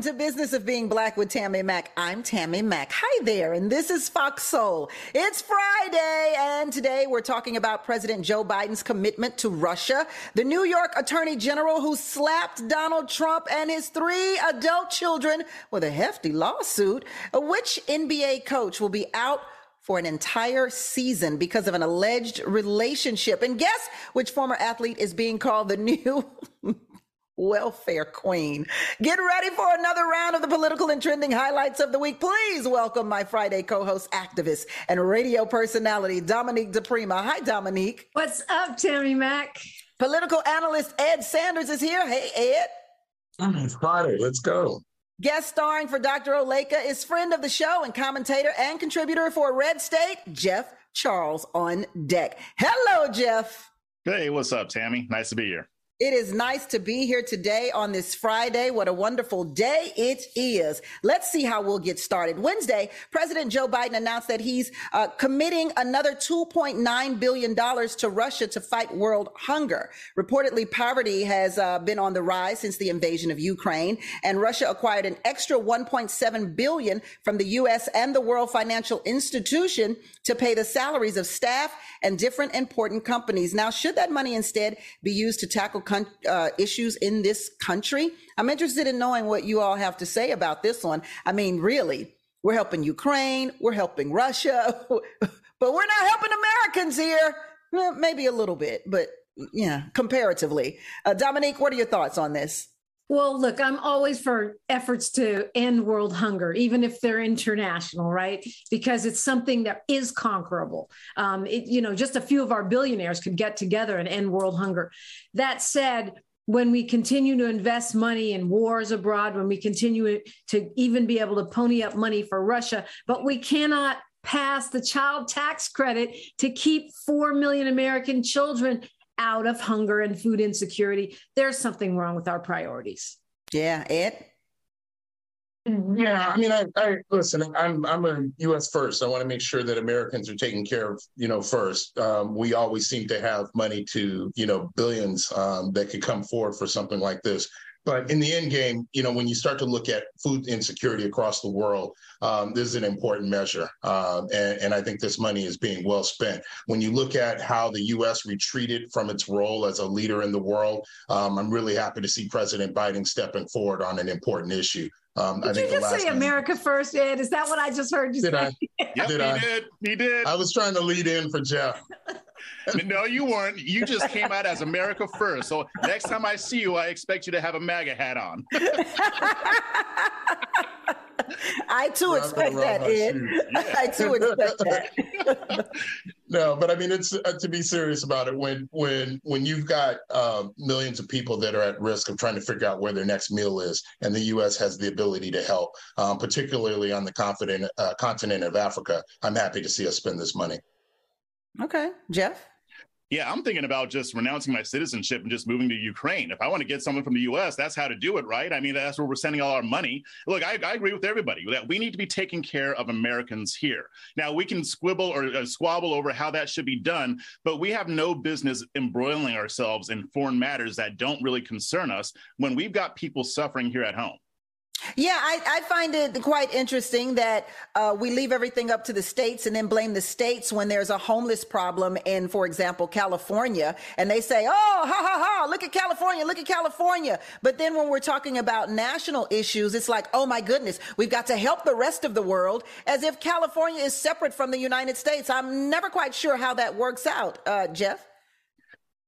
Welcome to Business of Being Black with Tammy Mack. I'm Tammy Mack. Hi there, and this is Fox Soul. It's Friday, and today we're talking about President Joe Biden's commitment to Russia, the New York Attorney General who slapped Donald Trump and his three adult children with a hefty lawsuit, which NBA coach will be out for an entire season because of an alleged relationship. And guess which former athlete is being called the new welfare queen. Get ready for another round of the political and trending highlights of the week. Please welcome my Friday co-host, activist, and radio personality, Dominique DePrima. Hi, Dominique. What's up, Tammy Mack? Political analyst Ed Sanders is here. Hey, Ed. It's Friday. Let's go. Guest starring for Dr. Oleka is friend of the show and commentator and contributor for Red State, Jeff Charles on deck. Hello, Jeff. Hey, what's up, Tammy? Nice to be here. It is nice to be here today on this Friday. What a wonderful day it is. Let's see how we'll get started. Wednesday, President Joe Biden announced that he's uh, committing another $2.9 billion to Russia to fight world hunger. Reportedly, poverty has uh, been on the rise since the invasion of Ukraine, and Russia acquired an extra 1.7 billion from the U.S. and the World Financial Institution to pay the salaries of staff and different important companies. Now, should that money instead be used to tackle con- uh, issues in this country? I'm interested in knowing what you all have to say about this one. I mean, really, we're helping Ukraine, we're helping Russia, but we're not helping Americans here. Well, maybe a little bit, but yeah, comparatively. Uh, Dominique, what are your thoughts on this? Well, look, I'm always for efforts to end world hunger, even if they're international, right? Because it's something that is conquerable. Um, it, you know, just a few of our billionaires could get together and end world hunger. That said, when we continue to invest money in wars abroad, when we continue to even be able to pony up money for Russia, but we cannot pass the child tax credit to keep 4 million American children out of hunger and food insecurity. There's something wrong with our priorities. Yeah, Ed. Yeah, I mean, I, I listen. I'm I'm a U.S. first. I want to make sure that Americans are taken care of. You know, first. Um, we always seem to have money to you know billions um, that could come forward for something like this. But in the end game, you know, when you start to look at food insecurity across the world, um, this is an important measure. Uh, and, and, I think this money is being well spent. When you look at how the U.S. retreated from its role as a leader in the world, um, I'm really happy to see President Biden stepping forward on an important issue. Um, did I think you just say America first, Ed? Is that what I just heard you did say? I? yep, did he I? did. He did. I was trying to lead in for Jeff. no, you weren't. You just came out as America first. So next time I see you, I expect you to have a MAGA hat on. I too expect that, Ed. Yeah. I too expect that. no, but I mean, it's uh, to be serious about it. When when when you've got um, millions of people that are at risk of trying to figure out where their next meal is, and the U.S. has the ability to help, um, particularly on the continent uh, continent of Africa, I'm happy to see us spend this money. Okay, Jeff. Yeah, I'm thinking about just renouncing my citizenship and just moving to Ukraine. If I want to get someone from the US, that's how to do it, right? I mean, that's where we're sending all our money. Look, I, I agree with everybody that we need to be taking care of Americans here. Now, we can squibble or uh, squabble over how that should be done, but we have no business embroiling ourselves in foreign matters that don't really concern us when we've got people suffering here at home. Yeah, I, I, find it quite interesting that uh, we leave everything up to the states and then blame the states when there's a homeless problem in, for example, California. And they say, oh, ha, ha, ha, look at California, look at California. But then when we're talking about national issues, it's like, oh my goodness, we've got to help the rest of the world as if California is separate from the United States. I'm never quite sure how that works out, uh, Jeff.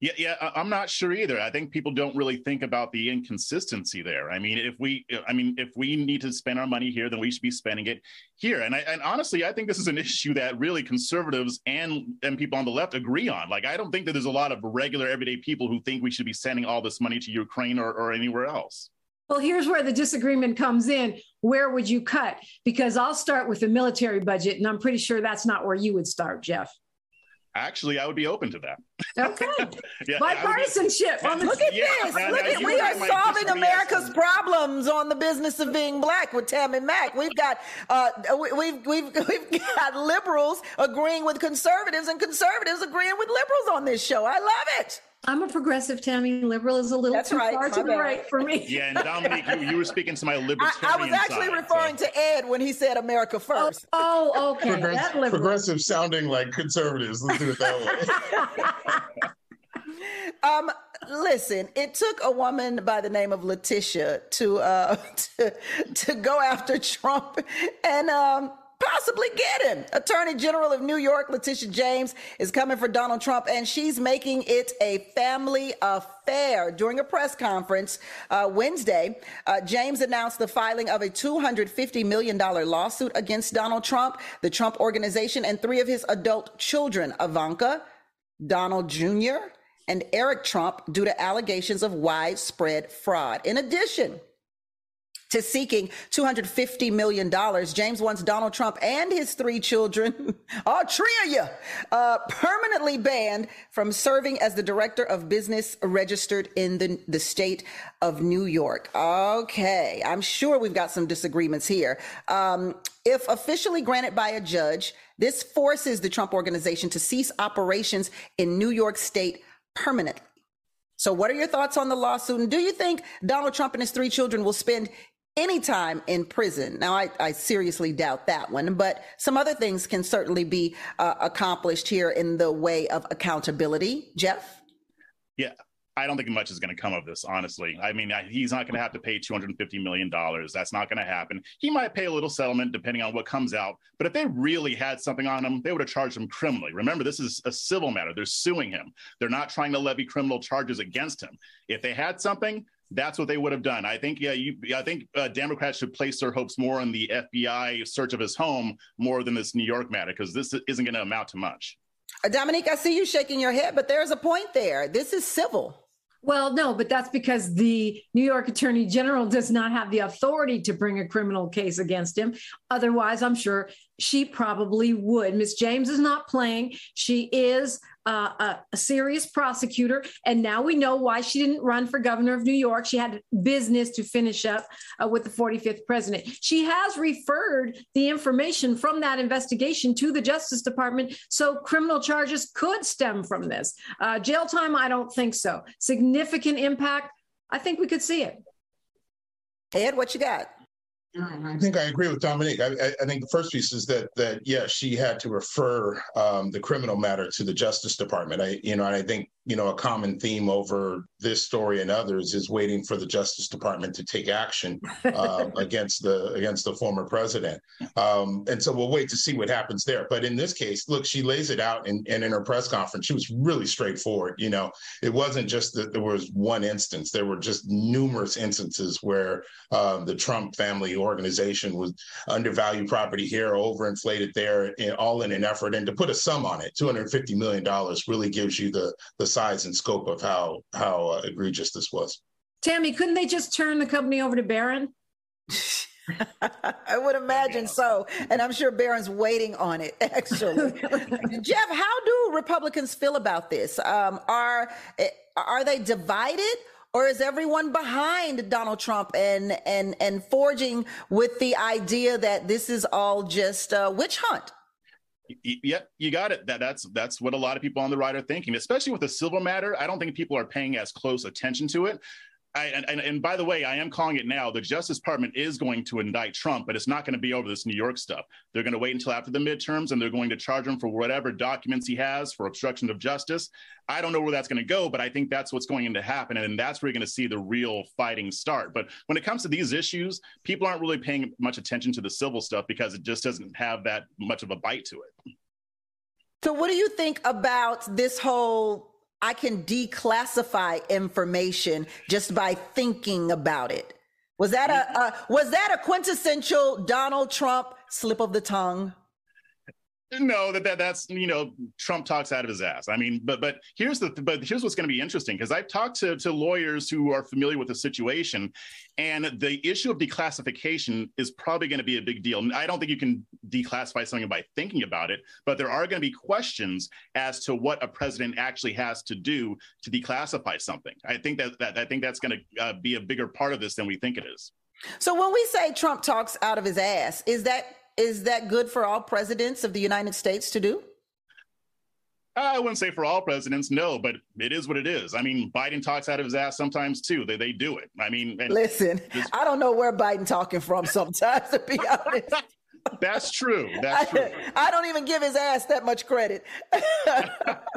Yeah, yeah, I'm not sure either. I think people don't really think about the inconsistency there. I mean, if we, I mean, if we need to spend our money here, then we should be spending it here. And I, and honestly, I think this is an issue that really conservatives and and people on the left agree on. Like, I don't think that there's a lot of regular everyday people who think we should be sending all this money to Ukraine or, or anywhere else. Well, here's where the disagreement comes in. Where would you cut? Because I'll start with the military budget, and I'm pretty sure that's not where you would start, Jeff. Actually, I would be open to that. Okay. yeah, Bipartisanship. Be, look at yeah, this. Now, look now at we are solving America's problems on the business of being black with Tammy Mack. We've got uh, we've we've we've got liberals agreeing with conservatives and conservatives agreeing with liberals on this show. I love it. I'm a progressive, Tammy. Liberal is a little That's too right. far My to the right for me. Yeah, and Dominique, you, you were speaking to my I, libertarian I was actually side, referring so- to Ed when he said America Oh, first. oh, okay. Progress- That progressive sounding like conservatives. Let's do it that way. Um, listen, it took a woman by the name of Letitia to uh to, to go after Trump and um possibly get him. Attorney General of New York, Letitia James, is coming for Donald Trump, and she's making it a family affair. During a press conference uh, Wednesday, uh, James announced the filing of a $250 million lawsuit against Donald Trump, the Trump Organization, and three of his adult children, Ivanka, Donald Jr., and Eric Trump due to allegations of widespread fraud. In addition to seeking $250 million, James wants Donald Trump and his three children, all three of you, uh, permanently banned from serving as the director of business registered in the, the state of New York. Okay, I'm sure we've got some disagreements here. Um, if officially granted by a judge, this forces the Trump organization to cease operations in New York State permanently. So, what are your thoughts on the lawsuit? And do you think Donald Trump and his three children will spend any time in prison? Now, I, I seriously doubt that one, but some other things can certainly be uh, accomplished here in the way of accountability. Jeff? Yeah, I don't think much is going to come of this, honestly. I mean, I- he's not going to have to pay $250 million. That's not going to happen. He might pay a little settlement depending on what comes out. But if they really had something on him, they would have charged him criminally. Remember, this is a civil matter. They're suing him. They're not trying to levy criminal charges against him. If they had something, that's what they would have done. I think, yeah, you, I think uh, Democrats should place their hopes more on the FBI search of his home more than this New York matter, because this isn't going to amount to much. Uh, Dominique, I see you shaking your head, but there's a point there. This is civil. Well, no, but that's because the New York Attorney General does not have the authority to bring a criminal case against him. Otherwise, I'm sure she probably would. Miss James is not playing. She is a, a serious prosecutor. And now we know why she didn't run for governor of New York. She had business to finish up uh, with the 45th president. She has referred the information from that investigation to the Justice Department. So criminal charges could stem from this. Uh, jail time, I don't think so. Significant impact, I think we could see it. Ed, what you got? I think I agree with Dominique. I, I, think the first piece is that that yeah, she had to refer um, the criminal matter to the Justice Department. I you know, and I think you know a common theme over this story and others is waiting for the Justice Department to take action um, against the against the former president. Um, and so we'll wait to see what happens there. But in this case, look, she lays it out, and, and in her press conference, she was really straightforward. You know, it wasn't just that there was one instance; there were just numerous instances where um, the Trump family organization was undervalued property here, overinflated there, and all in an effort. And to put a sum on it, two hundred fifty million dollars really gives you the the size and scope of how how uh, egregious this was. Tammy, couldn't they just turn the company over to Barron? I would imagine so. And I'm sure Barron's waiting on it, actually. Jeff, how do Republicans feel about this? Um, are, are they divided? Or is everyone behind Donald Trump and, and, and forging with the idea that this is all just a witch hunt? Yep, you got it. That that's that's what a lot of people on the right are thinking, especially with the civil matter. I don't think people are paying as close attention to it. I, and, and by the way, I am calling it now. The Justice Department is going to indict Trump, but it's not going to be over this New York stuff. They're going to wait until after the midterms, and they're going to charge him for whatever documents he has for obstruction of justice. I don't know where that's going to go, but I think that's what's going to happen, and that's where you're going to see the real fighting start. But when it comes to these issues, people aren't really paying much attention to the civil stuff because it just doesn't have that much of a bite to it. So, what do you think about this whole I can declassify information just by thinking about it? Was that a, a was that a quintessential Donald Trump slip of the tongue? No, that, that that's you know Trump talks out of his ass. I mean, but but here's the but here's what's going to be interesting because I've talked to to lawyers who are familiar with the situation, and the issue of declassification is probably going to be a big deal. I don't think you can declassify something by thinking about it, but there are going to be questions as to what a president actually has to do to declassify something. I think that, that I think that's going to uh, be a bigger part of this than we think it is. So when we say Trump talks out of his ass, is that is that good for all presidents of the United States to do? I wouldn't say for all presidents, no, but it is what it is. I mean, Biden talks out of his ass sometimes too. They they do it. I mean, listen, I don't know where Biden talking from sometimes, to be honest. That's true. That's true. I, I, don't even give his ass that much credit.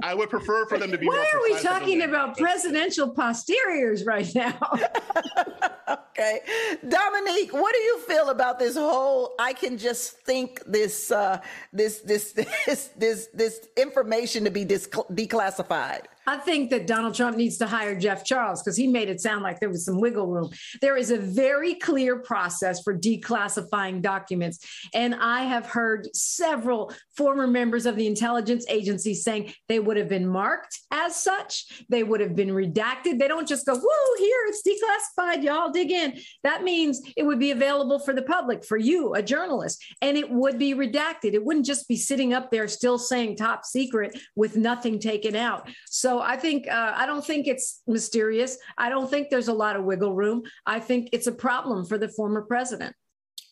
I would prefer for them to be. Why are we talking about presidential posteriors right now? okay, Dominique, what do you feel about this whole? I can just think this, uh, this, this, this, this, this information to be dis- declassified. I think that Donald Trump needs to hire Jeff Charles because he made it sound like there was some wiggle room. There is a very clear process for declassifying documents. And I have heard several former members of the intelligence agency saying they would have been marked as such, they would have been redacted. They don't just go, whoa, here, it's declassified, y'all dig in. That means it would be available for the public, for you, a journalist, and it would be redacted. It wouldn't just be sitting up there still saying top secret with nothing taken out. So I think uh, I don't think it's mysterious. I don't think there's a lot of wiggle room. I think it's a problem for the former president.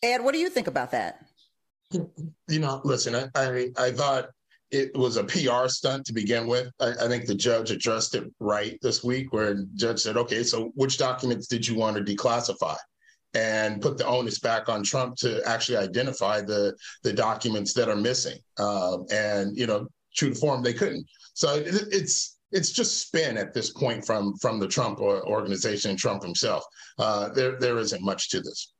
Ed, what do you think about that? You know, listen, I I, I thought it was a PR stunt to begin with. I, I, think the judge addressed it right this week, where the judge said, "Okay, so which documents did you want to declassify?" and put the onus back on Trump to actually identify the the documents that are missing. Um, and you know, true to form, they couldn't. So it, it's it's just spin at this point from from the Trump organization Trump himself. Uh, there there isn't much to this.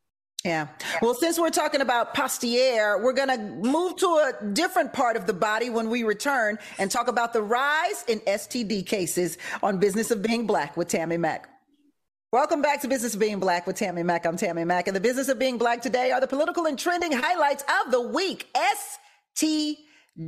Yeah. Well, since we're talking about postier, we're going to move to a different part of the body when we return and talk about the rise in STD cases on Business of Being Black with Tammy Mack. Welcome back to Business of Being Black with Tammy Mack. I'm Tammy Mack. And the Business of Being Black today are the political and trending highlights of the week. STD.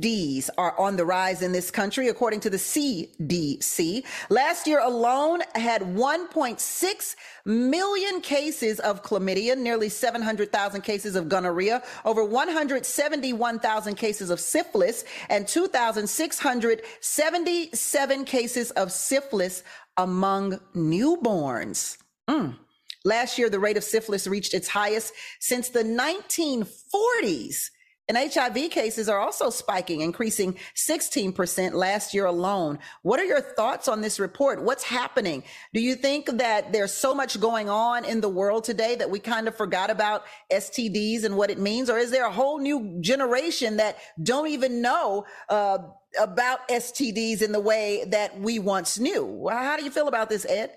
Ds are on the rise in this country, according to the CDC. Last year alone had 1.6 million cases of chlamydia, nearly 700,000 cases of gonorrhea, over 171,000 cases of syphilis, and 2,677 cases of syphilis among newborns. Mm. Last year, the rate of syphilis reached its highest since the 1940s. And HIV cases are also spiking, increasing 16% last year alone. What are your thoughts on this report? What's happening? Do you think that there's so much going on in the world today that we kind of forgot about STDs and what it means? Or is there a whole new generation that don't even know uh, about STDs in the way that we once knew? How do you feel about this, Ed?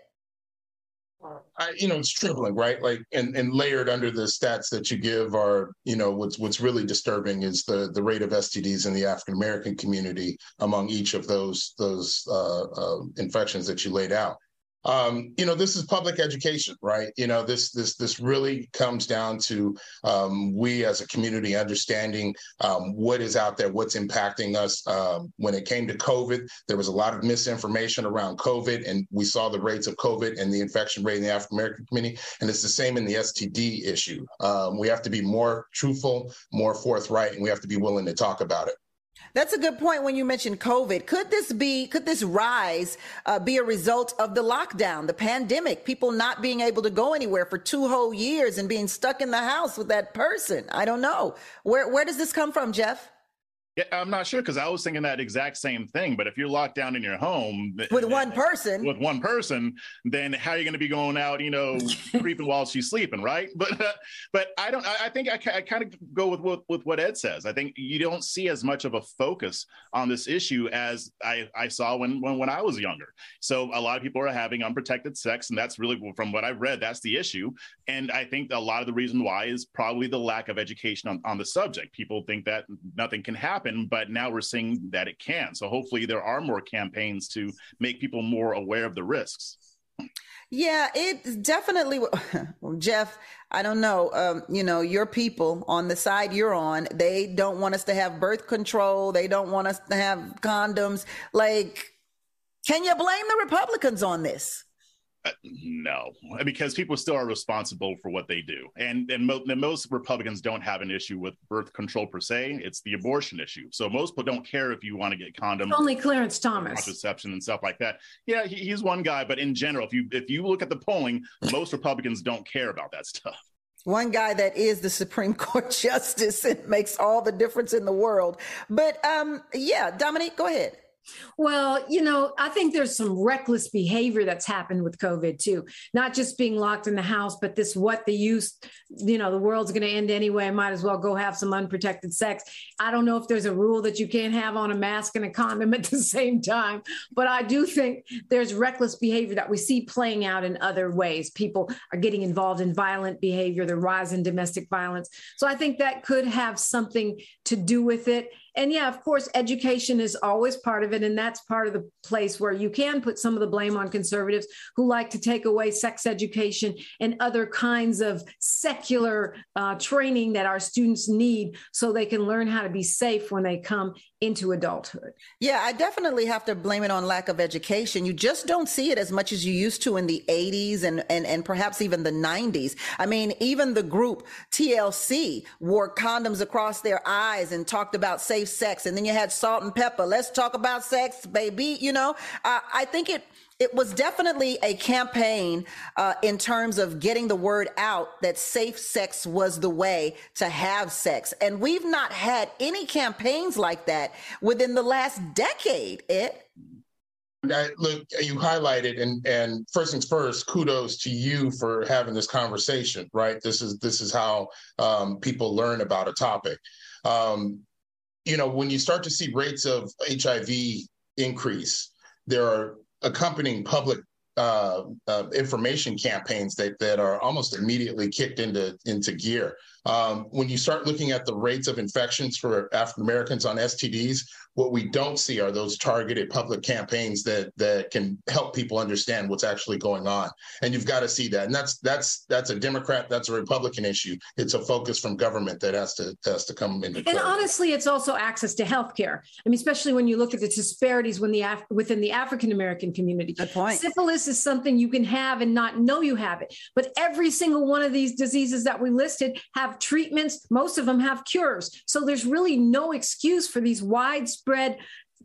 I, you know, it's tripling, right? Like, and, and layered under the stats that you give are, you know, what's what's really disturbing is the the rate of STDs in the African American community among each of those those uh, uh, infections that you laid out um, you know, this is public education, right? You know, this this this really comes down to um, we as a community understanding um, what is out there, what's impacting us. Um, when it came to COVID, there was a lot of misinformation around COVID, and we saw the rates of COVID and the infection rate in the African American community, and it's the same in the STD issue. Um, we have to be more truthful, more forthright, and we have to be willing to talk about it. That's a good point when you mentioned COVID. Could this be, could this rise uh, be a result of the lockdown, the pandemic, people not being able to go anywhere for two whole years and being stuck in the house with that person? I don't know. Where, where does this come from, Jeff? Yeah, I'm not sure because I was thinking that exact same thing. But if you're locked down in your home with one person, with one person, then how are you going to be going out, you know, creeping while she's sleeping, right? But uh, but I don't. I, think I, I kind of go with, with with what Ed says. I think you don't see as much of a focus on this issue as I I saw when when when I was younger. So a lot of people are having unprotected sex, and that's really from what I've read, that's the issue. And I think a lot of the reason why is probably the lack of education on, on the subject. People think that nothing can happen happen, but now we're seeing that it can. So hopefully there are more campaigns to make people more aware of the risks. Yeah, it definitely, Jeff. I don't know. Um, you know, your people on the side you're on, they don't want us to have birth control. They don't want us to have condoms. Like, can you blame the Republicans on this? Uh, no, because people still are responsible for what they do, and and, mo- and, most Republicans don't have an issue with birth control per se. It's the abortion issue. So most people don't care if you want to get condoms. Only Clarence Thomas, contraception and stuff like that. Yeah, he, he's one guy, but in general, if you if you look at the polling, most Republicans don't care about that stuff. One guy that is the Supreme Court justice, it makes all the difference in the world. But um, yeah, Dominique, go ahead. Well, you know, I think there's some reckless behavior that's happened with COVID too. Not just being locked in the house, but this what the use, you know, the world's going to end anyway. I might as well go have some unprotected sex. I don't know if there's a rule that you can't have on a mask and a condom at the same time, but I do think there's reckless behavior that we see playing out in other ways. People are getting involved in violent behavior, the rise in domestic violence. So I think that could have something to do with it and yeah, of course, education is always part of it. And that's part of the place where you can put some of the blame on conservatives who like to take away sex education and other kinds of secular uh, training that our students need so they can learn how to be safe when they come into adulthood. Yeah, I definitely have to blame it on lack of education. You just don't see it as much as you used to in the 80s and, and, and perhaps even the 90s. I mean, even the group TLC wore condoms across their eyes and talked about safe sex. And then you had Salt-N-Pepa. Let's talk about sex, baby. You know, uh, I think it it was definitely a campaign uh, in terms of getting the word out that safe sex was the way to have sex. And we've not had any campaigns like that within the last decade, It look, you highlighted, and and first things first, kudos to you for having this conversation. Right, this is this is how um, people learn about a topic. Um, you know, when you start to see rates of HIV increase, there are accompanying public uh, uh, information campaigns that that are almost immediately kicked into into gear. Um, when you start looking at the rates of infections for African Americans on STDs, what we don't see are those targeted public campaigns that that can help people understand what's actually going on. And you've got to see that. And that's that's that's a Democrat, that's a Republican issue. It's a focus from government that has to has to come into. And honestly, it's also access to health care. I mean, especially when you look at the disparities when the Af- within the African American community. Good point. Syphilis is something you can have and not know you have it. But every single one of these diseases that we listed have treatments. Most of them have cures. So there's really no excuse for these widespread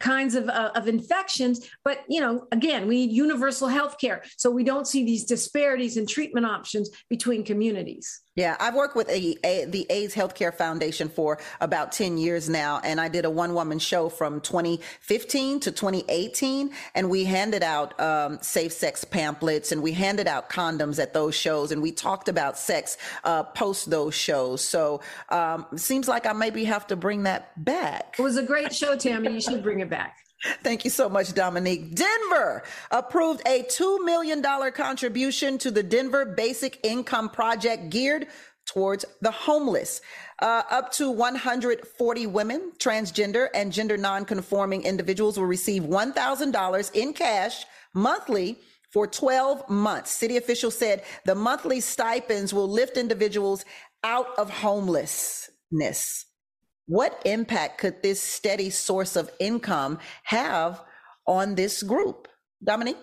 kinds of, uh, of infections but you know again we need universal health care so we don't see these disparities in treatment options between communities yeah, I've worked with a, a, the AIDS Healthcare Foundation for about 10 years now, and I did a one woman show from 2015 to 2018, and we handed out um, safe sex pamphlets and we handed out condoms at those shows, and we talked about sex uh, post those shows. So um, seems like I maybe have to bring that back. It was a great show, Tammy. You should bring it back. Thank you so much, Dominique. Denver approved a $2 million contribution to the Denver Basic Income Project geared towards the homeless. Uh, up to 140 women, transgender, and gender nonconforming individuals will receive $1,000 in cash monthly for 12 months. City officials said the monthly stipends will lift individuals out of homelessness. What impact could this steady source of income have on this group? Dominique?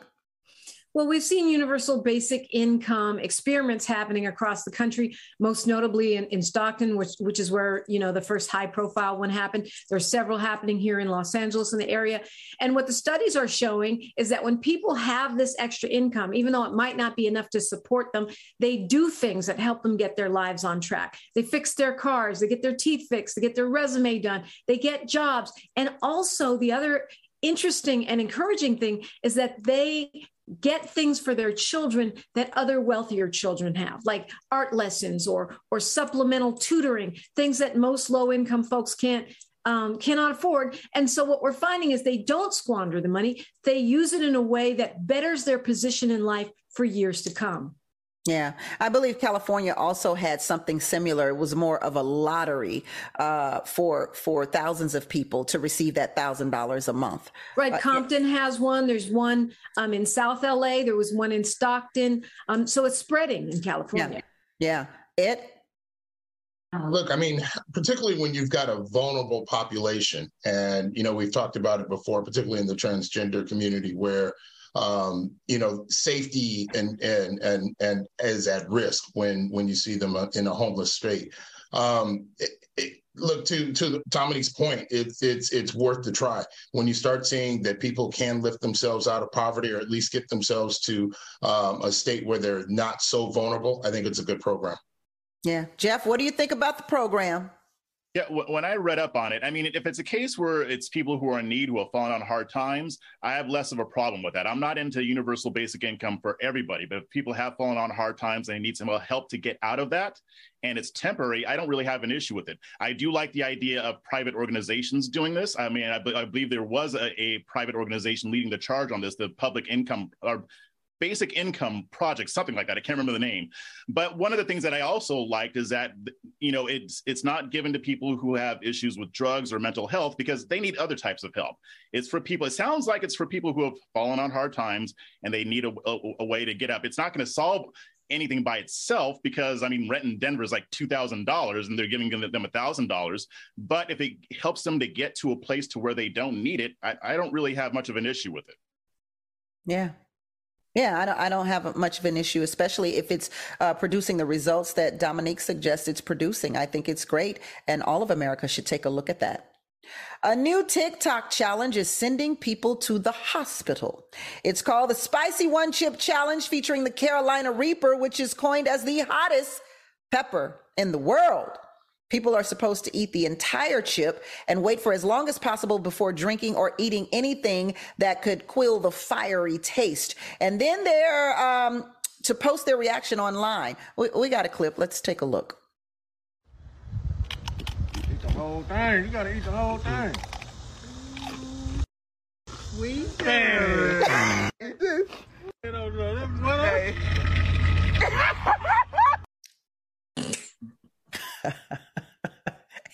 Well, we've seen universal basic income experiments happening across the country, most notably in, in Stockton, which, which is where, you know, the first high profile one happened. There's several happening here in Los Angeles in the area. And what the studies are showing is that when people have this extra income, even though it might not be enough to support them, they do things that help them get their lives on track. They fix their cars, they get their teeth fixed, they get their resume done, they get jobs. And also the other interesting and encouraging thing is that they get things for their children that other wealthier children have like art lessons or or supplemental tutoring things that most low income folks can't um, cannot afford. And so what we're finding is they don't squander the money. They use it in a way that betters their position in life for years to come yeah, I believe California also had something similar. It was more of a lottery uh, for for thousands of people to receive that thousand dollars a month. Right, uh, Compton yeah. has one. There's one um, in South LA. There was one in Stockton. Um, so it's spreading in California. Yeah, yeah. it. Look, I mean, particularly when you've got a vulnerable population, and you know we've talked about it before, particularly in the transgender community, where um, you know, safety and and and and is at risk when when you see them in a homeless state. Um, it, it, look to to Dominique's point, it's it's it's worth the try. When you start seeing that people can lift themselves out of poverty, or at least get themselves to um, a state where they're not so vulnerable, I think it's a good program. Yeah, Jeff, what do you think about the program? Yeah, when I read up on it, I mean, if it's a case where it's people who are in need who have fallen on hard times, I have less of a problem with that. I'm not into universal basic income for everybody, but if people have fallen on hard times and they need some help to get out of that, and it's temporary, I don't really have an issue with it. I do like the idea of private organizations doing this. I mean, I, I believe there was a, a, private organization leading the charge on this, the Public Income or basic income project, something like that. I can't remember the name. But one of the things that I also liked is that you know it's it's not given to people who have issues with drugs or mental health because they need other types of help. It's for people. It sounds like it's for people who have fallen on hard times and they need a, a, a way to get up. It's not going to solve anything by itself because I mean rent in Denver is like two thousand dollars and they're giving them a thousand dollars. But if it helps them to get to a place to where they don't need it, I, I don't really have much of an issue with it. Yeah, yeah, I don't, I don't have much of an issue, especially if it's uh, producing the results that Dominique suggests it's producing. I think it's great, and all of America should take a look at that. A new TikTok challenge is sending people to the hospital. It's called the Spicy One Chip Challenge, featuring the Carolina Reaper, which is coined as the hottest pepper in the world. People are supposed to eat the entire chip and wait for as long as possible before drinking or eating anything that could quill the fiery taste. And then they're um, to post their reaction online. We, we got a clip. Let's take a look. Eat the whole thing. You gotta eat the whole thing. Sweet. Hey.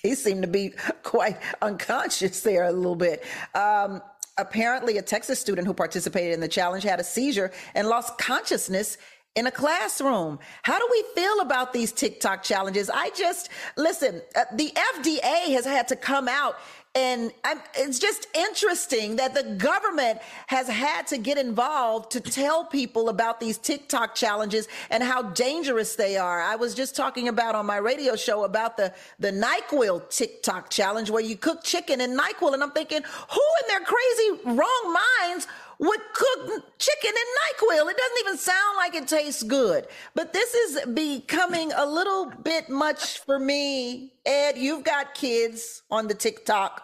he seemed to be quite unconscious there a little bit. Um, apparently, a Texas student who participated in the challenge had a seizure and lost consciousness in a classroom. How do we feel about these TikTok challenges? I just listen, uh, the FDA has had to come out and I'm, it's just interesting that the government has had to get involved to tell people about these TikTok challenges and how dangerous they are. I was just talking about on my radio show about the, the NyQuil TikTok challenge where you cook chicken in NyQuil. And I'm thinking, who in their crazy wrong minds would cook chicken in NyQuil. It doesn't even sound like it tastes good. But this is becoming a little bit much for me. Ed, you've got kids on the TikTok.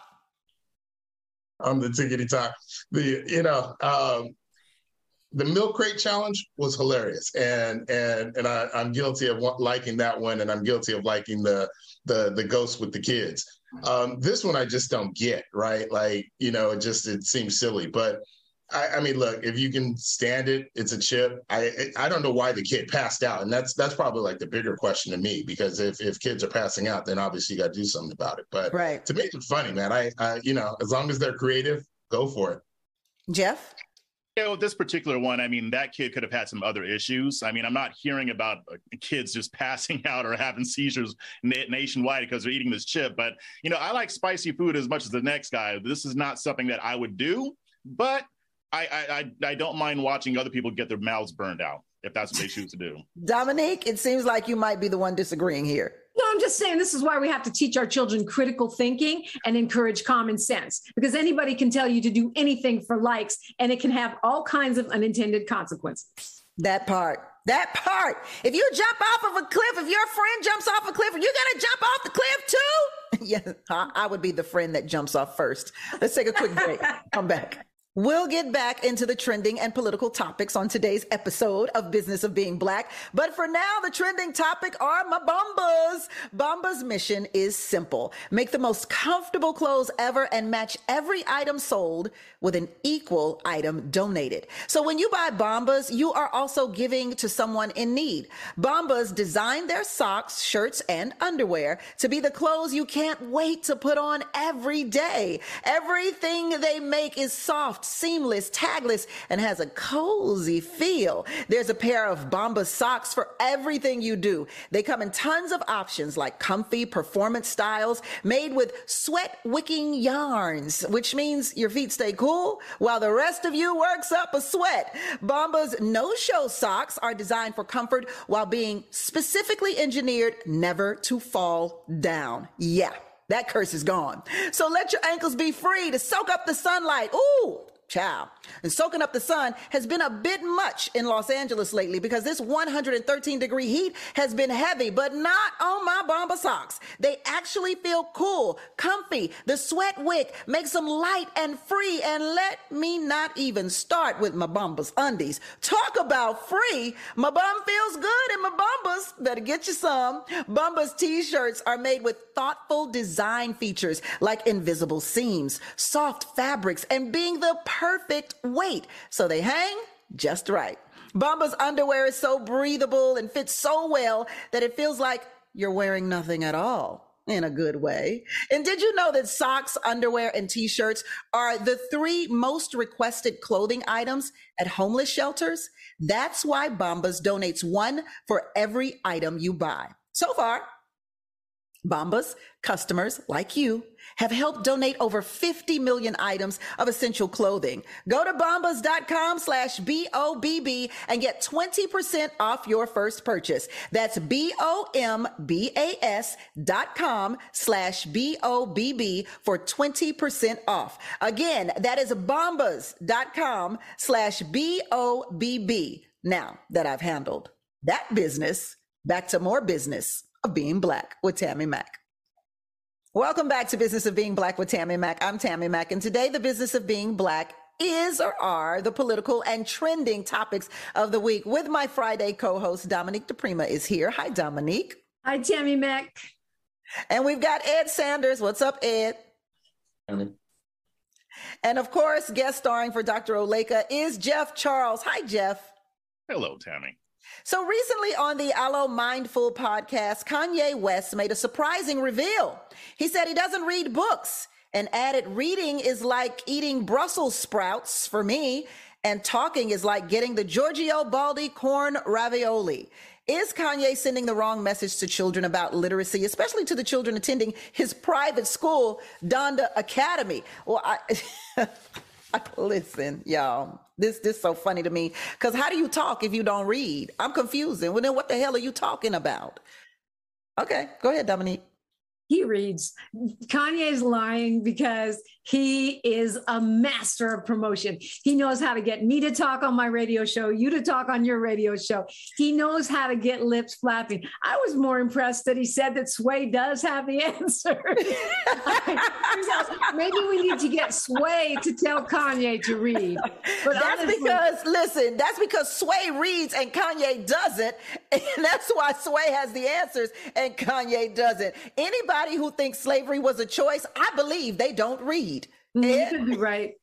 On the tickety. The you know, um, the milk crate challenge was hilarious, and and and I, I'm guilty of liking that one, and I'm guilty of liking the the the ghost with the kids. Um, this one I just don't get right. Like you know, it just it seems silly, but I, I, mean, look, if you can stand it, it's a chip. I I don't know why the kid passed out, and that's that's probably like the bigger question to me because if if kids are passing out, then obviously you got to do something about it. But right. to make it funny, man, I, I you know, as long as they're creative, go for it. Jeff. Yeah, well, this particular one, I mean, that kid could have had some other issues. I mean, I'm not hearing about uh, kids just passing out or having seizures nationwide because they're eating this chip. But, you know, I like spicy food as much as the next guy. This is not something that I would do, but I, I I don't mind watching other people get their mouths burned out if that's what they choose to do. Dominique, it seems like you might be the one disagreeing here. No, I'm just saying this is why we have to teach our children critical thinking and encourage common sense because anybody can tell you to do anything for likes and it can have all kinds of unintended consequences. That part. That part. If you jump off of a cliff, if your friend jumps off a cliff, are you going to jump off the cliff too? yeah, I would be the friend that jumps off first. Let's take a quick break. Come back. We'll get back into the trending and political topics on today's episode of Business of Being Black. But for now, the trending topic are my Bombas. Bombas' mission is simple. Make the most comfortable clothes ever and match every item sold with an equal item donated. So when you buy Bombas, you are also giving to someone in need. Bombas design their socks, shirts, and underwear to be the clothes you can't wait to put on every day. Everything they make is soft seamless, tagless, and has a cozy feel. There's a pair of Bombas socks for everything you do. They come in tons of options like comfy performance styles made with sweat wicking yarns, which means your feet stay cool while the rest of you works up a sweat. Bombas no show socks are designed for comfort while being specifically engineered never to fall down. Yeah. That curse is gone. So let your ankles be free to soak up the sunlight. Ooh, Ciao. And soaking up the sun has been a bit much in Los Angeles lately because this 113 degree heat has been heavy, but not on my Bomba socks. They actually feel cool, comfy. The sweat wick makes them light and free. And let me not even start with my Bombas undies. Talk about free. My bum feels good in my Bombas. Better get you some. Bombas t-shirts are made with thoughtful design features like invisible seams, soft fabrics, and being the perfect weight. So they hang just right. Bombas underwear is so breathable and fits so well that it feels like you're wearing nothing at all in a good way. And did you know that socks, underwear, and t-shirts are the three most requested clothing items at homeless shelters? That's why Bombas donates one for every item you buy. So far, Bombas customers like you have helped donate over 50 million items of essential clothing. Go to bombas.com slash B-O-B-B and get 20% off your first purchase. That's B-O-M-B-A-S dot com slash B-O-B-B for 20% off. Again, that is bombas.com slash B-O-B-B. Now that I've handled that business, back to more business of being black with Tammy Mack. Welcome back to Business of Being Black with Tammy Mack. I'm Tammy Mack, and today the business of being black is or are the political and trending topics of the week. With my Friday co-host Dominique DePrima is here. Hi, Dominique. Hi, Tammy Mack. And we've got Ed Sanders. What's up, Ed? Tammy. And of course, guest starring for Dr. Oleka is Jeff Charles. Hi, Jeff. Hello, Tammy. So recently on the Alo Mindful podcast, Kanye West made a surprising reveal. He said he doesn't read books and added reading is like eating Brussels sprouts for me and talking is like getting the Giorgio Baldi corn ravioli. Is Kanye sending the wrong message to children about literacy, especially to the children attending his private school, Donda Academy? Well, I listen, y'all. This this so funny to me because how do you talk if you don't read? I'm confused. And well, then what the hell are you talking about? Okay, go ahead, Dominique. He reads. Kanye's lying because he is a master of promotion. He knows how to get me to talk on my radio show, you to talk on your radio show. He knows how to get lips flapping. I was more impressed that he said that Sway does have the answer. Maybe we need to get Sway to tell Kanye to read. But that's honestly, because, listen, that's because Sway reads and Kanye doesn't. And that's why Sway has the answers and Kanye doesn't. Anybody who thinks slavery was a choice, I believe they don't read. Mm, right.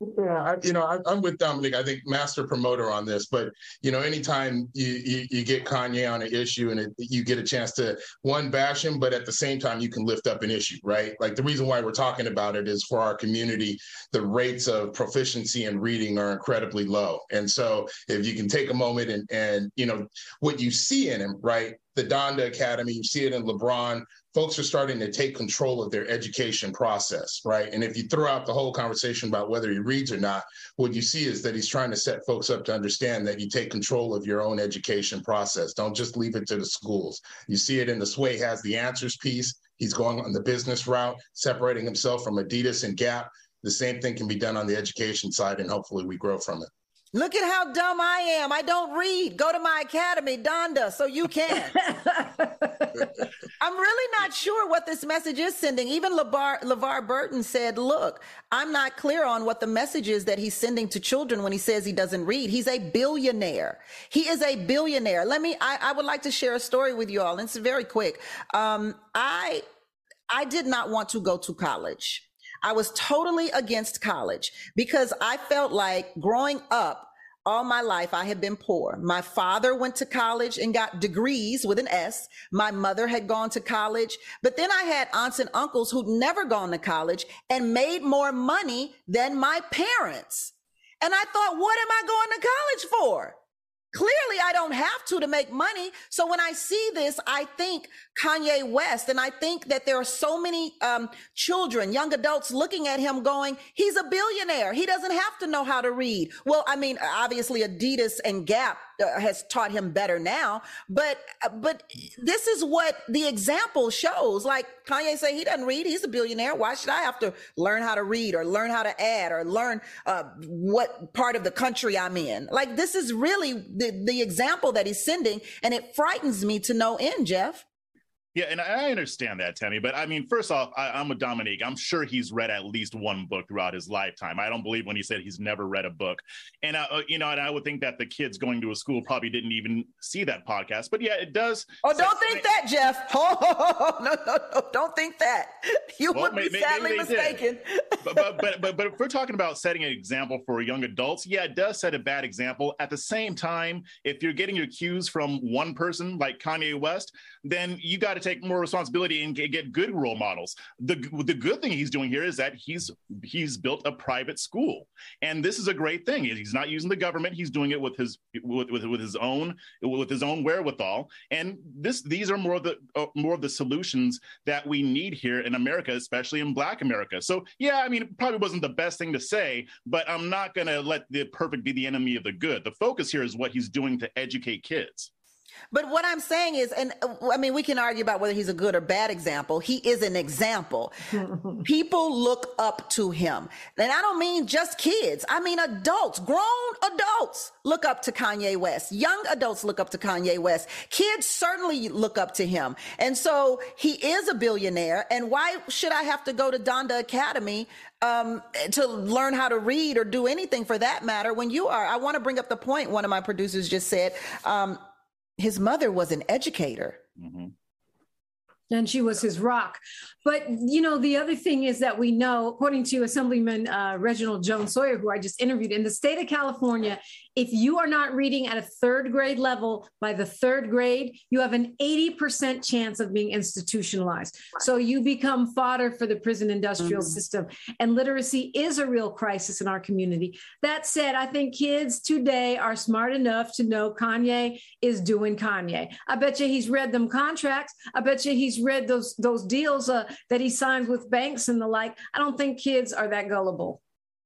Yeah, I, you know, I, am with Dominique. I think master promoter on this, but you know, anytime you you, you get Kanye on an issue and it, you get a chance to one bash him, but at the same time you can lift up an issue, right? Like the reason why we're talking about it is for our community, the rates of proficiency in reading are incredibly low, and so if you can take a moment and and you know what you see in him, right? The Donda Academy, you see it in LeBron folks are starting to take control of their education process, right? And if you throw out the whole conversation about whether he reads or not, what you see is that he's trying to set folks up to understand that you take control of your own education process. Don't just leave it to the schools. You see it in the Sway has the answers piece. He's going on the business route, separating himself from Adidas and Gap. The same thing can be done on the education side, and hopefully we grow from it. Look at how dumb I am. I don't read. Go to my academy, Donda, so you can. I'm really not sure what this message is sending. Even LeVar, LeVar Burton said, Look, I'm not clear on what the message is that he's sending to children when he says he doesn't read. He's a billionaire. He is a billionaire. Let me, I, I would like to share a story with you all. And it's very quick. Um, I, I did not want to go to college. I was totally against college because I felt like growing up, all my life, I had been poor. My father went to college and got degrees with an S. My mother had gone to college, but then I had aunts and uncles who'd never gone to college and made more money than my parents. And I thought, what am I going to college for? Clearly, I don't have to to make money. So when I see this, I think Kanye West, and I think that there are so many um, children, young adults looking at him going, he's a billionaire. He doesn't have to know how to read. Well, I mean, obviously Adidas and Gap uh, has taught him better now, but uh, but this is what the example shows. Like Kanye say, he doesn't read. He's a billionaire. Why should I have to learn how to read or learn how to add or learn uh, what part of the country I'm in? Like this is really the the example that he's sending, and it frightens me to no end, Jeff. Yeah, and I understand that, Tammy. But I mean, first off, I, am with Dominique. I'm sure he's read at least one book throughout his lifetime. I don't believe when he said he's never read a book. And uh, uh, you know, and I would think that the kids going to a school probably didn't even see that podcast. But yeah, it does. Oh, don't think that, Jeff. Oh, no, no, no, don't think that. You well, would may, be sadly mistaken. but, but, but but but if we're talking about setting an example for young adults, yeah, it does set a bad example. At the same time, if you're getting your cues from one person like Kanye West, then you got to take more responsibility and get, good role models. The the good thing he's doing here is that he's he's built a private school, and this is a great thing. He's not using the government; he's doing it with his with with, with his own with his own wherewithal. And this these are more of the uh, more of the solutions that we need here in America, especially in Black America. So yeah, I mean, it probably wasn't the best thing to say, but I'm not going to let the perfect be the enemy of the good. The focus here is what he's doing to educate kids. But what I'm saying is, and uh, I mean, we can argue about whether he's a good or bad example. He is an example. People look up to him. And I don't mean just kids. I mean adults, grown adults look up to Kanye West. Young adults look up to Kanye West. Kids certainly look up to him. And so he is a billionaire. And why should I have to go to Donda Academy um, to learn how to read or do anything for that matter when you are? I want to bring up the point one of my producers just said. Um, his mother was an educator. Mm-hmm and she was his rock. But you know, the other thing is that we know, according to Assemblyman uh, Reginald Jones Sawyer, who I just interviewed, in the state of California, if you are not reading at a third grade level by the third grade, you have an 80% chance of being institutionalized. So you become fodder for the prison industrial mm-hmm. system. And literacy is a real crisis in our community. That said, I think kids today are smart enough to know Kanye is doing Kanye. I bet you he's read them contracts. I bet you he's read those those deals uh, that he signs with banks and the like. I don't think kids are that gullible.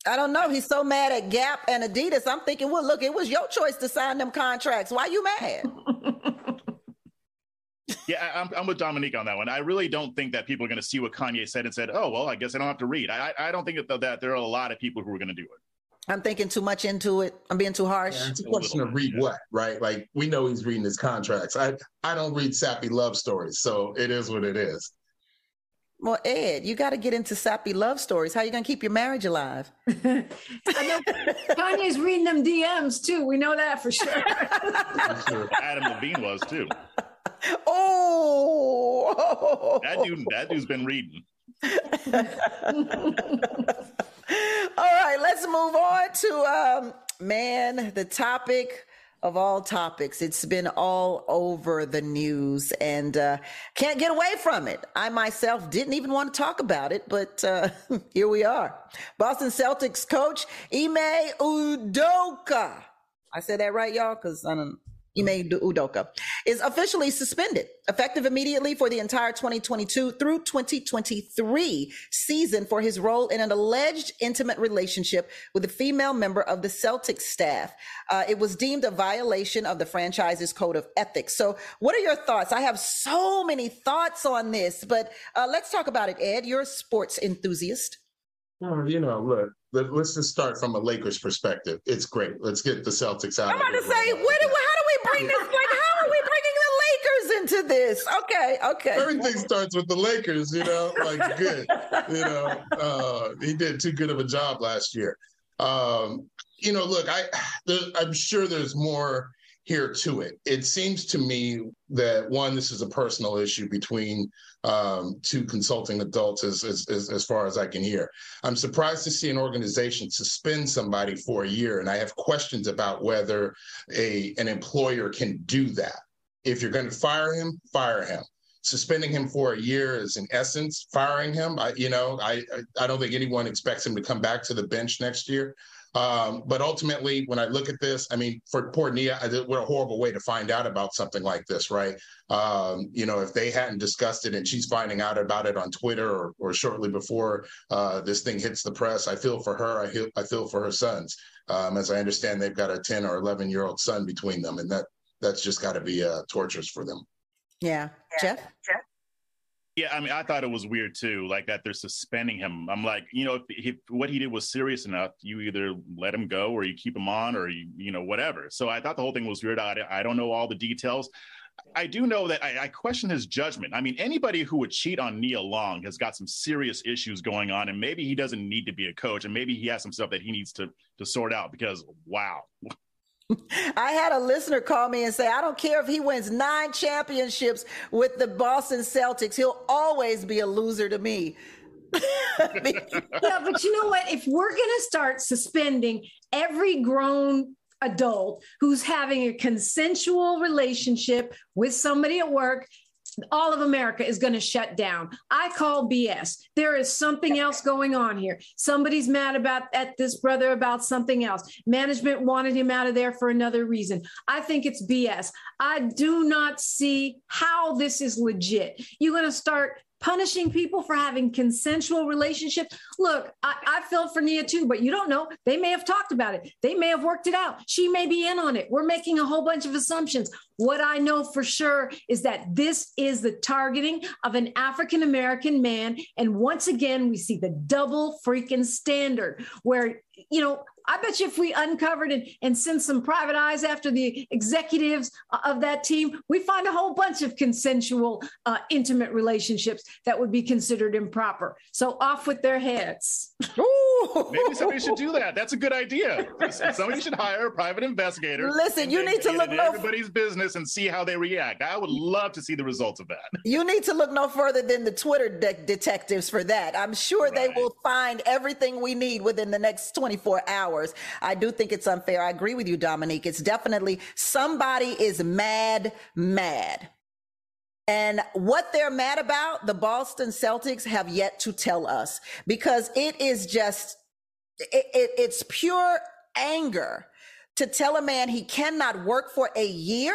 I don't know. He's so mad at Gap and Adidas. I'm thinking, well, look, it was your choice to sign them contracts. Why you mad? yeah, I'm, I'm, with Dominique on that one. I really don't think that people are going to see what Kanye said and said, "Oh, well, I guess I don't have to read." I, I don't think that, that there are a lot of people who are going to do it. I'm thinking too much into it. I'm being too harsh. Yeah, it's a question of read what, right? Like we know he's reading his contracts. I I don't read sappy love stories, so it is what it is. Well, Ed, you got to get into sappy love stories. How are you going to keep your marriage alive? I know Kanye's reading them DMs too. We know that for sure. sure. Adam Levine was too. Oh, that dude, that dude's been reading. All right, let's move on to um, man, the topic of all topics. It's been all over the news and uh, can't get away from it. I myself didn't even want to talk about it, but uh, here we are. Boston Celtics coach Ime Udoka. I said that right, y'all, because I don't Ime Udoka, is officially suspended, effective immediately for the entire 2022 through 2023 season for his role in an alleged intimate relationship with a female member of the Celtics staff. Uh, it was deemed a violation of the franchise's code of ethics. So, what are your thoughts? I have so many thoughts on this, but uh, let's talk about it, Ed. You're a sports enthusiast. Oh, you know, look, let, us just start from a Lakers perspective. It's great. Let's get the Celtics out. I'm about to say, where do, how do we bring this? Like, how are we bringing the Lakers into this? Okay, okay. Everything starts with the Lakers, you know, like good. you know, uh, he did too good of a job last year. Um, you know, look, I, I'm sure there's more here to it. It seems to me that one, this is a personal issue between um, two consulting adults, as, as, as far as I can hear. I'm surprised to see an organization suspend somebody for a year, and I have questions about whether a an employer can do that. If you're going to fire him, fire him. Suspending him for a year is, in essence, firing him. I, you know, I I don't think anyone expects him to come back to the bench next year. Um, but ultimately, when I look at this, I mean, for poor Nia, what a horrible way to find out about something like this, right? Um, you know, if they hadn't discussed it and she's finding out about it on Twitter or, or shortly before uh, this thing hits the press, I feel for her. I feel, I feel for her sons. Um, as I understand, they've got a 10 or 11 year old son between them, and that that's just got to be uh, torturous for them. Yeah. Jeff? Jeff? Yeah, I mean, I thought it was weird too, like that they're suspending him. I'm like, you know, if, if, what he did was serious enough, you either let him go or you keep him on or you, you know, whatever. So I thought the whole thing was weird. I, I don't know all the details. I do know that I, I, question his judgment. I mean, anybody who would cheat on Nia Long has got some serious issues going on, and maybe he doesn't need to be a coach, and maybe he has some stuff that he needs to to sort out. Because wow, I had a listener call me and say, I don't care if he wins nine championships with the Boston Celtics, he'll always be a loser to me. yeah, but you know what? If we're going to start suspending every grown adult who's having a consensual relationship with somebody at work all of America is going to shut down. I call BS. There is something else going on here. Somebody's mad about at this brother about something else. Management wanted him out of there for another reason. I think it's BS. I do not see how this is legit. You're going to start punishing people for having consensual relationships. Look, I, I felt for Nia too, but you don't know. They may have talked about it. They may have worked it out. She may be in on it. We're making a whole bunch of assumptions. What I know for sure is that this is the targeting of an African American man. And once again, we see the double freaking standard where, you know, I bet you if we uncovered and, and sent some private eyes after the executives of that team, we find a whole bunch of consensual, uh, intimate relationships that would be considered improper. So off with their heads. Maybe somebody should do that. That's a good idea. Somebody should hire a private investigator. Listen, you need to look no everybody's business and see how they react. I would love to see the results of that. You need to look no further than the Twitter de- detectives for that. I'm sure right. they will find everything we need within the next 24 hours. I do think it's unfair. I agree with you, Dominique. It's definitely somebody is mad, mad. And what they're mad about, the Boston Celtics have yet to tell us because it is just, it, it, it's pure anger to tell a man he cannot work for a year.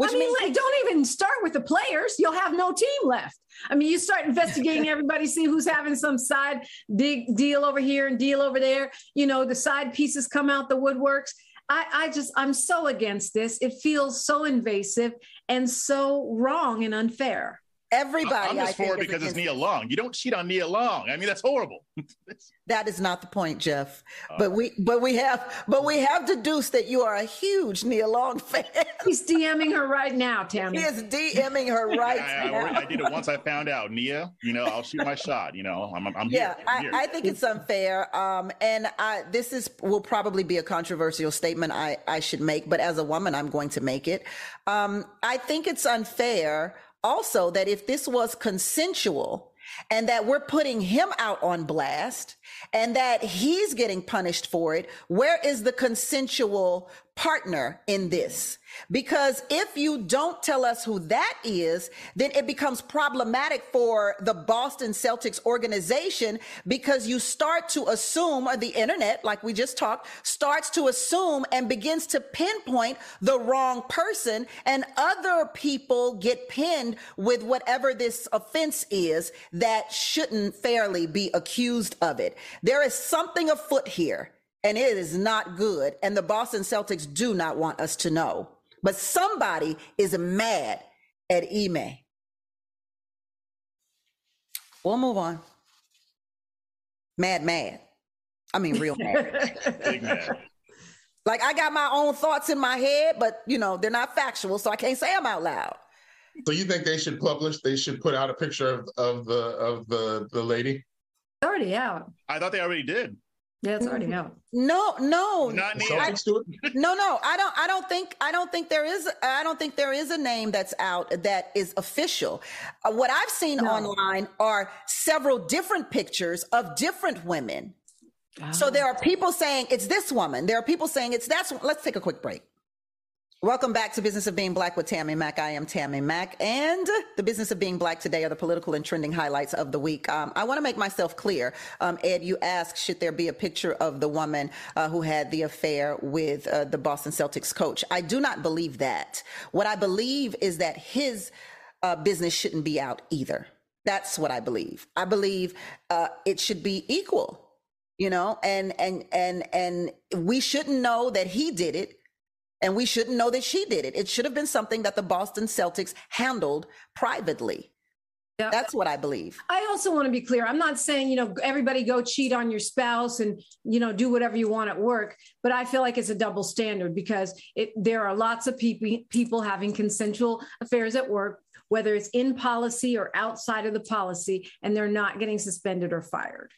Which I mean, means- like, don't even start with the players. You'll have no team left. I mean, you start investigating everybody, see who's having some side big deal over here and deal over there. You know, the side pieces come out the woodworks. I, I just, I'm so against this. It feels so invasive and so wrong and unfair. Everybody, I'm just for it because it's Nia Long. You don't cheat on Nia Long. I mean, that's horrible. that is not the point, Jeff. Uh, but we, but we have, but we have deduced that you are a huge Nia Long fan. He's DMing her right now, Tammy. He is DMing her right I, now. I, I, did it once I found out Nia. You know, I'll shoot my shot. You know, I'm, I'm yeah. Here. I'm here. I, I, think it's unfair. Um, and I, this is will probably be a controversial statement I, I should make, but as a woman, I'm going to make it. Um, I think it's unfair also that if this was consensual and that we're putting him out on blast and that he's getting punished for it, where is the consensual partner in this? Because if you don't tell us who that is, then it becomes problematic for the Boston Celtics organization because you start to assume, or the internet, like we just talked, starts to assume and begins to pinpoint the wrong person, and other people get pinned with whatever this offense is that shouldn't fairly be accused of it. There is something afoot here, and it is not good. And the Boston Celtics do not want us to know. But somebody is mad at Ime. We'll move on. Mad, mad. I mean, real mad. Big mad. Like I got my own thoughts in my head, but you know they're not factual, so I can't say them out loud. So you think they should publish? They should put out a picture of, of the of the the lady. It's already out. I thought they already did. Yeah, it's already out. No, no, not me. I, no, no. I don't. I don't think. I don't think there is. I don't think there is a name that's out that is official. Uh, what I've seen no. online are several different pictures of different women. Oh. So there are people saying it's this woman. There are people saying it's that. Let's take a quick break. Welcome back to Business of Being Black with Tammy Mack. I am Tammy Mack, and the Business of Being Black today are the political and trending highlights of the week. Um, I want to make myself clear. Um, Ed, you asked, should there be a picture of the woman uh, who had the affair with uh, the Boston Celtics coach? I do not believe that. What I believe is that his uh, business shouldn't be out either. That's what I believe. I believe uh, it should be equal you know and and and and we shouldn't know that he did it and we shouldn't know that she did it. It should have been something that the Boston Celtics handled privately. Yeah. That's what I believe. I also want to be clear. I'm not saying, you know, everybody go cheat on your spouse and, you know, do whatever you want at work, but I feel like it's a double standard because it there are lots of people people having consensual affairs at work, whether it's in policy or outside of the policy, and they're not getting suspended or fired.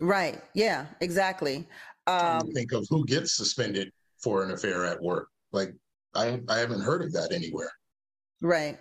Right. Yeah, exactly. Um, think of who gets suspended for an affair at work. Like I I haven't heard of that anywhere. Right.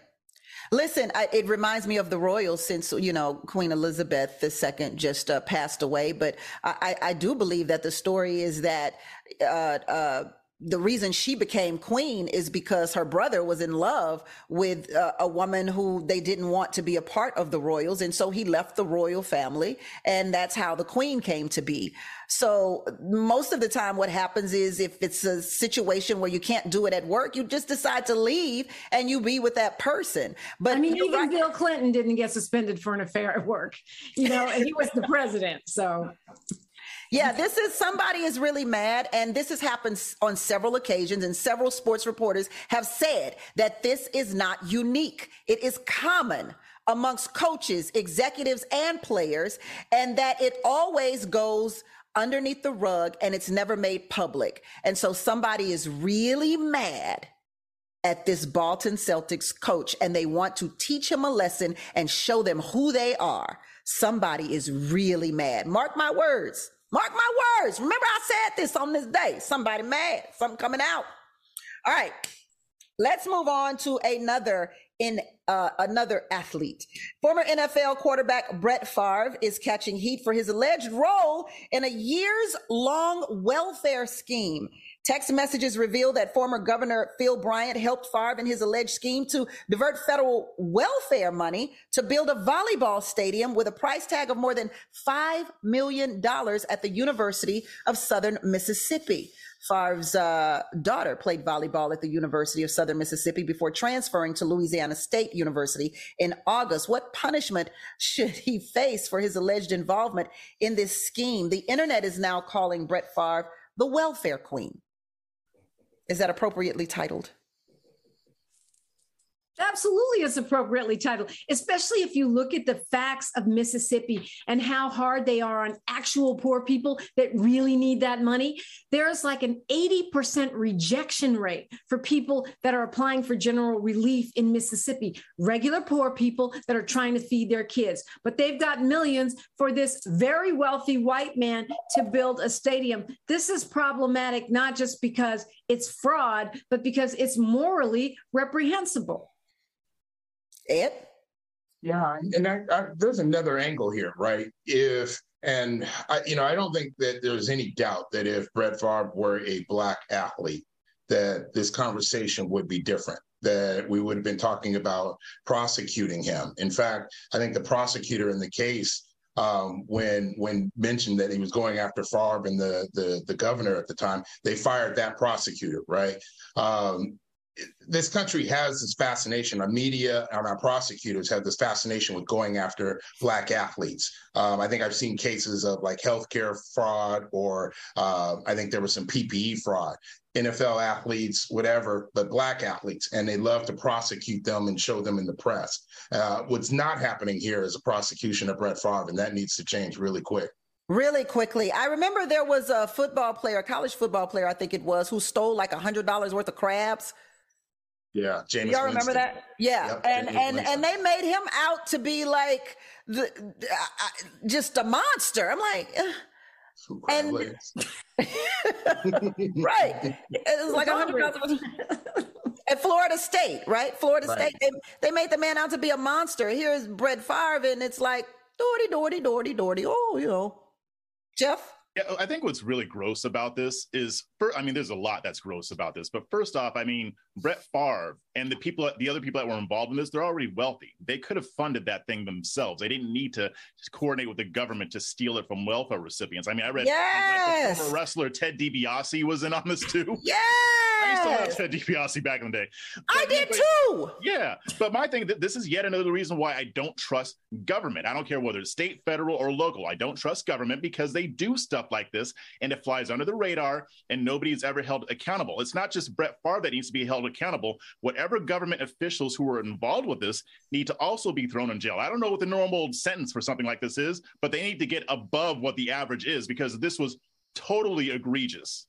Listen, I, it reminds me of the royals since you know Queen Elizabeth II just uh, passed away. But I, I, do believe that the story is that uh, uh, the reason she became queen is because her brother was in love with uh, a woman who they didn't want to be a part of the royals. And so he left the royal family. And that's how the queen came to be. So most of the time, what happens is if it's a situation where you can't do it at work, you just decide to leave and you be with that person. But I mean, even right. Bill Clinton didn't get suspended for an affair at work, you know, and he was the president. So yeah, this is somebody is really mad, and this has happened on several occasions, and several sports reporters have said that this is not unique. It is common amongst coaches, executives, and players, and that it always goes underneath the rug and it's never made public. And so somebody is really mad at this Boston Celtics coach and they want to teach him a lesson and show them who they are. Somebody is really mad. Mark my words. Mark my words. Remember, I said this on this day. Somebody mad, something coming out. All right. Let's move on to another in uh, another athlete. Former NFL quarterback Brett Favre is catching heat for his alleged role in a years long welfare scheme Text messages reveal that former Governor Phil Bryant helped Favre in his alleged scheme to divert federal welfare money to build a volleyball stadium with a price tag of more than $5 million at the University of Southern Mississippi. Favre's uh, daughter played volleyball at the University of Southern Mississippi before transferring to Louisiana State University in August. What punishment should he face for his alleged involvement in this scheme? The internet is now calling Brett Favre the welfare queen. Is that appropriately titled? Absolutely, it's appropriately titled, especially if you look at the facts of Mississippi and how hard they are on actual poor people that really need that money. There's like an 80% rejection rate for people that are applying for general relief in Mississippi, regular poor people that are trying to feed their kids. But they've got millions for this very wealthy white man to build a stadium. This is problematic, not just because it's fraud, but because it's morally reprehensible. Ed? Yeah, and I, I, there's another angle here, right? If and I, you know, I don't think that there's any doubt that if Brett Favre were a black athlete, that this conversation would be different. That we would have been talking about prosecuting him. In fact, I think the prosecutor in the case um, when when mentioned that he was going after Favre and the the the governor at the time, they fired that prosecutor, right? Um, this country has this fascination. Our media and our prosecutors have this fascination with going after black athletes. Um, I think I've seen cases of like healthcare fraud, or uh, I think there was some PPE fraud. NFL athletes, whatever, but black athletes, and they love to prosecute them and show them in the press. Uh, what's not happening here is a prosecution of Brett Favre, and that needs to change really quick. Really quickly, I remember there was a football player, a college football player, I think it was, who stole like a hundred dollars worth of crabs yeah, Jameis. Y'all remember Winston. that? Yeah, yep, and Jameis and Winston. and they made him out to be like the uh, just a monster. I'm like. Uh, and right, it was like a hundred dollars at Florida State, right? Florida right. State, they, they made the man out to be a monster. Here's Brett Favre, and it's like Doherty, Doherty, Doherty, Doherty. Oh, you know, Jeff. Yeah, I think what's really gross about this is, for, I mean, there's a lot that's gross about this. But first off, I mean, Brett Favre and the people, the other people that were involved in this, they're already wealthy. They could have funded that thing themselves. They didn't need to coordinate with the government to steal it from welfare recipients. I mean, I read, yes! Read wrestler Ted DiBiase was in on this too. Yes, I used to watch Ted DiBiase back in the day. But I did too. Yeah, but my thing, that this is yet another reason why I don't trust government. I don't care whether it's state, federal, or local. I don't trust government because they do stuff like this and it flies under the radar and nobody's ever held accountable. It's not just Brett Favre that needs to be held accountable. Whatever government officials who were involved with this need to also be thrown in jail. I don't know what the normal sentence for something like this is, but they need to get above what the average is because this was totally egregious.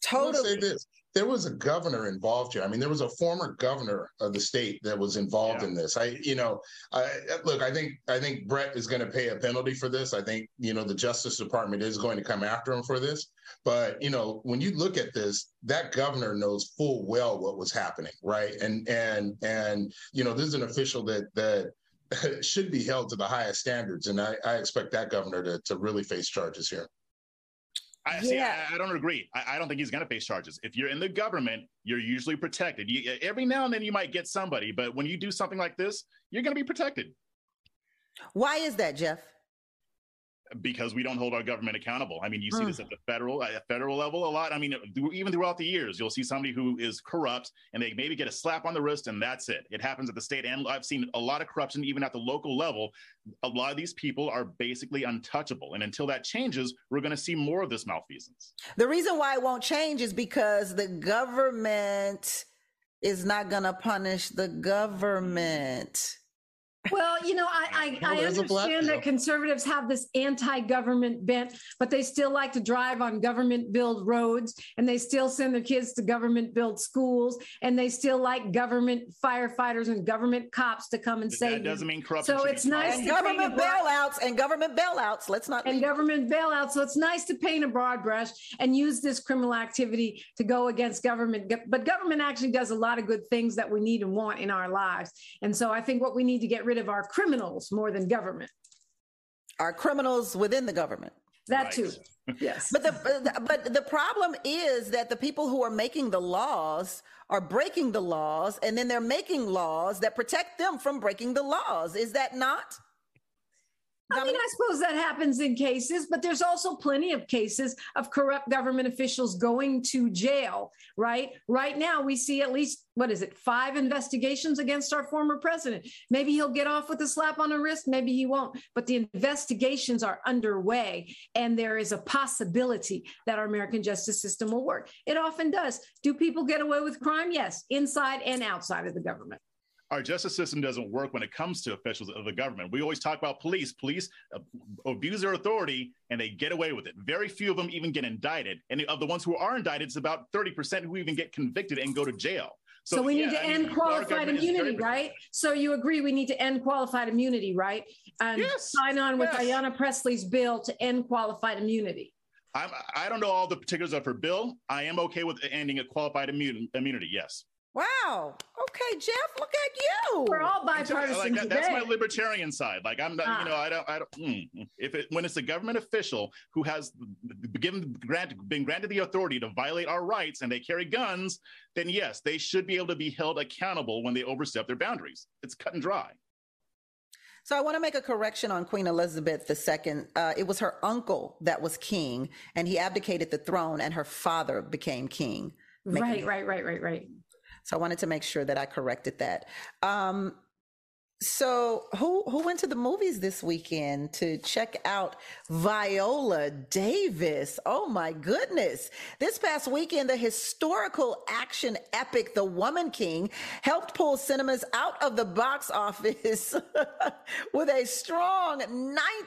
Totally. this there was a governor involved here. I mean, there was a former governor of the state that was involved yeah. in this. I, you know, I, look, I think I think Brett is going to pay a penalty for this. I think you know the Justice Department is going to come after him for this. But you know, when you look at this, that governor knows full well what was happening, right? And and and you know, this is an official that that should be held to the highest standards, and I, I expect that governor to to really face charges here. I see. I, I, don't agree. I, I don't think he's going to face charges. If you're in the government, you're usually protected. You, every now and then you might get somebody, but when you do something like this, you're going to be protected. Why is that, Jeff? Because we don't hold our government accountable. I mean, you see hmm. this at the federal at federal level a lot. I mean, even throughout the years, you'll see somebody who is corrupt and they maybe get a slap on the wrist and that's it. It happens at the state and I've seen a lot of corruption even at the local level. A lot of these people are basically untouchable, and until that changes, we're going to see more of this malfeasance. The reason why it won't change is because the government is not going to punish the government. Well, you know, I I, I understand that conservatives have this anti-government bent, but they still like to drive on government-built roads, and they still send their kids to government-built schools, and they still like government firefighters and government cops to come and save. That doesn't mean corruption. So it's nice and government bailouts and government bailouts. Let's not and leave. government bailouts. So it's nice to paint a broad brush and use this criminal activity to go against government. But government actually does a lot of good things that we need and want in our lives, and so I think what we need to get rid of are criminals more than government. Are criminals within the government? That right. too. Yes. But the but the problem is that the people who are making the laws are breaking the laws and then they're making laws that protect them from breaking the laws. Is that not? I mean, I suppose that happens in cases, but there's also plenty of cases of corrupt government officials going to jail, right? Right now, we see at least, what is it, five investigations against our former president. Maybe he'll get off with a slap on the wrist, maybe he won't, but the investigations are underway, and there is a possibility that our American justice system will work. It often does. Do people get away with crime? Yes, inside and outside of the government our justice system doesn't work when it comes to officials of the government. We always talk about police. Police uh, abuse their authority and they get away with it. Very few of them even get indicted. And of the ones who are indicted, it's about 30% who even get convicted and go to jail. So, so we yeah, need to I end mean, qualified immunity, right? So you agree we need to end qualified immunity, right? And yes, sign on with yes. Ayanna Pressley's bill to end qualified immunity. I'm, I don't know all the particulars of her bill. I am okay with ending a qualified immunity, yes. Wow. Okay, Jeff, look at you. We're all bipartisan. Like that, that's my libertarian side. Like I'm not, ah. you know, I don't, I don't. Mm, if it when it's a government official who has given grant been granted the authority to violate our rights and they carry guns, then yes, they should be able to be held accountable when they overstep their boundaries. It's cut and dry. So I want to make a correction on Queen Elizabeth II. Uh, it was her uncle that was king, and he abdicated the throne, and her father became king. Right, right, right, right, right. So I wanted to make sure that I corrected that. Um, so who who went to the movies this weekend to check out Viola Davis? Oh my goodness. This past weekend the historical action epic The Woman King helped pull cinemas out of the box office with a strong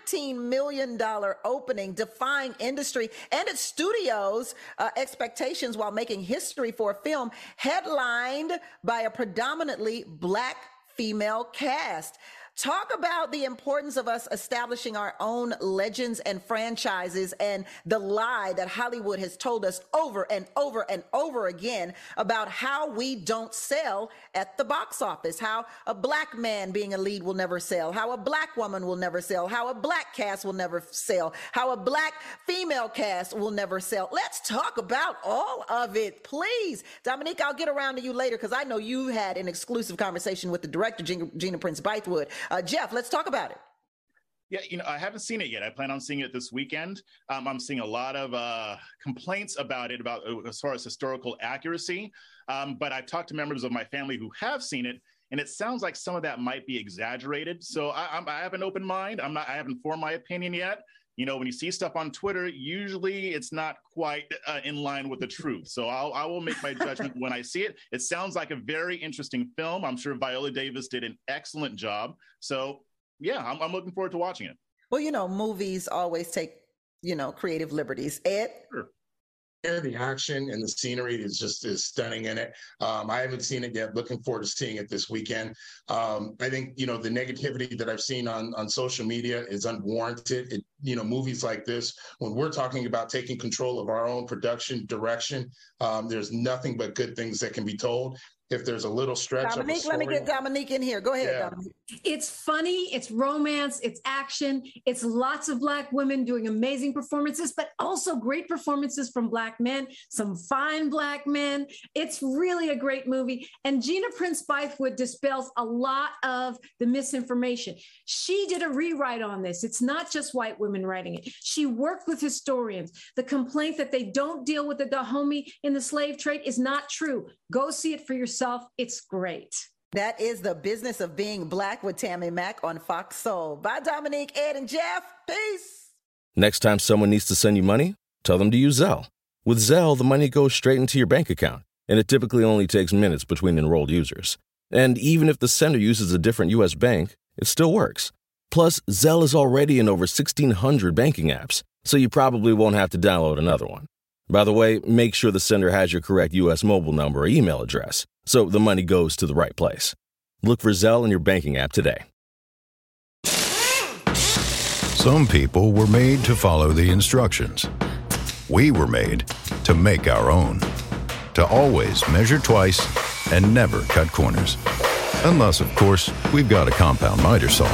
19 million dollar opening defying industry and its studios uh, expectations while making history for a film headlined by a predominantly black female cast. Talk about the importance of us establishing our own legends and franchises and the lie that Hollywood has told us over and over and over again about how we don't sell at the box office, how a black man being a lead will never sell, how a black woman will never sell, how a black cast will never sell, how a black female cast will never sell. Let's talk about all of it, please. Dominique, I'll get around to you later because I know you had an exclusive conversation with the director, Gina, Prince Bythewood. Uh, Jeff, let's talk about it. Yeah, you know, I haven't seen it yet. I plan on seeing it this weekend. Um, I'm seeing a lot of uh, complaints about it, about uh, as far as historical accuracy. Um, but I've talked to members of my family who have seen it, and it sounds like some of that might be exaggerated. So I, I have an open mind. I'm not. I haven't formed my opinion yet. You know, when you see stuff on Twitter, usually it's not quite uh, in line with the truth. So I'll, I will make my judgment when I see it. It sounds like a very interesting film. I'm sure Viola Davis did an excellent job. So yeah, I'm, I'm looking forward to watching it. Well, you know, movies always take, you know, creative liberties. Ed? Sure. Yeah, the action and the scenery is just is stunning in it. Um, I haven't seen it yet. Looking forward to seeing it this weekend. Um, I think you know the negativity that I've seen on on social media is unwarranted. It, you know, movies like this, when we're talking about taking control of our own production direction, um, there's nothing but good things that can be told if there's a little stretch. Dominique, let me get Dominique in here. Go ahead, yeah. Dominique. It's funny, it's romance, it's action, it's lots of black women doing amazing performances, but also great performances from black men, some fine black men. It's really a great movie. And Gina Prince Bythewood dispels a lot of the misinformation. She did a rewrite on this. It's not just white women writing it. She worked with historians. The complaint that they don't deal with the Dahomey in the slave trade is not true. Go see it for yourself. It's great. That is the business of being black with Tammy Mack on Fox Soul. Bye, Dominique, Ed, and Jeff. Peace. Next time someone needs to send you money, tell them to use Zelle. With Zelle, the money goes straight into your bank account, and it typically only takes minutes between enrolled users. And even if the sender uses a different U.S. bank, it still works. Plus, Zelle is already in over 1,600 banking apps, so you probably won't have to download another one. By the way, make sure the sender has your correct U.S. mobile number or email address so the money goes to the right place. Look for Zelle in your banking app today. Some people were made to follow the instructions. We were made to make our own. To always measure twice and never cut corners. Unless, of course, we've got a compound miter saw.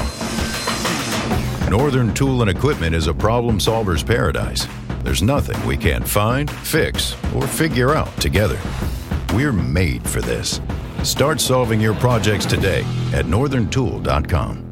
Northern Tool and Equipment is a problem solver's paradise there's nothing we can't find, fix, or figure out together. We're made for this. Start solving your projects today at northerntool.com.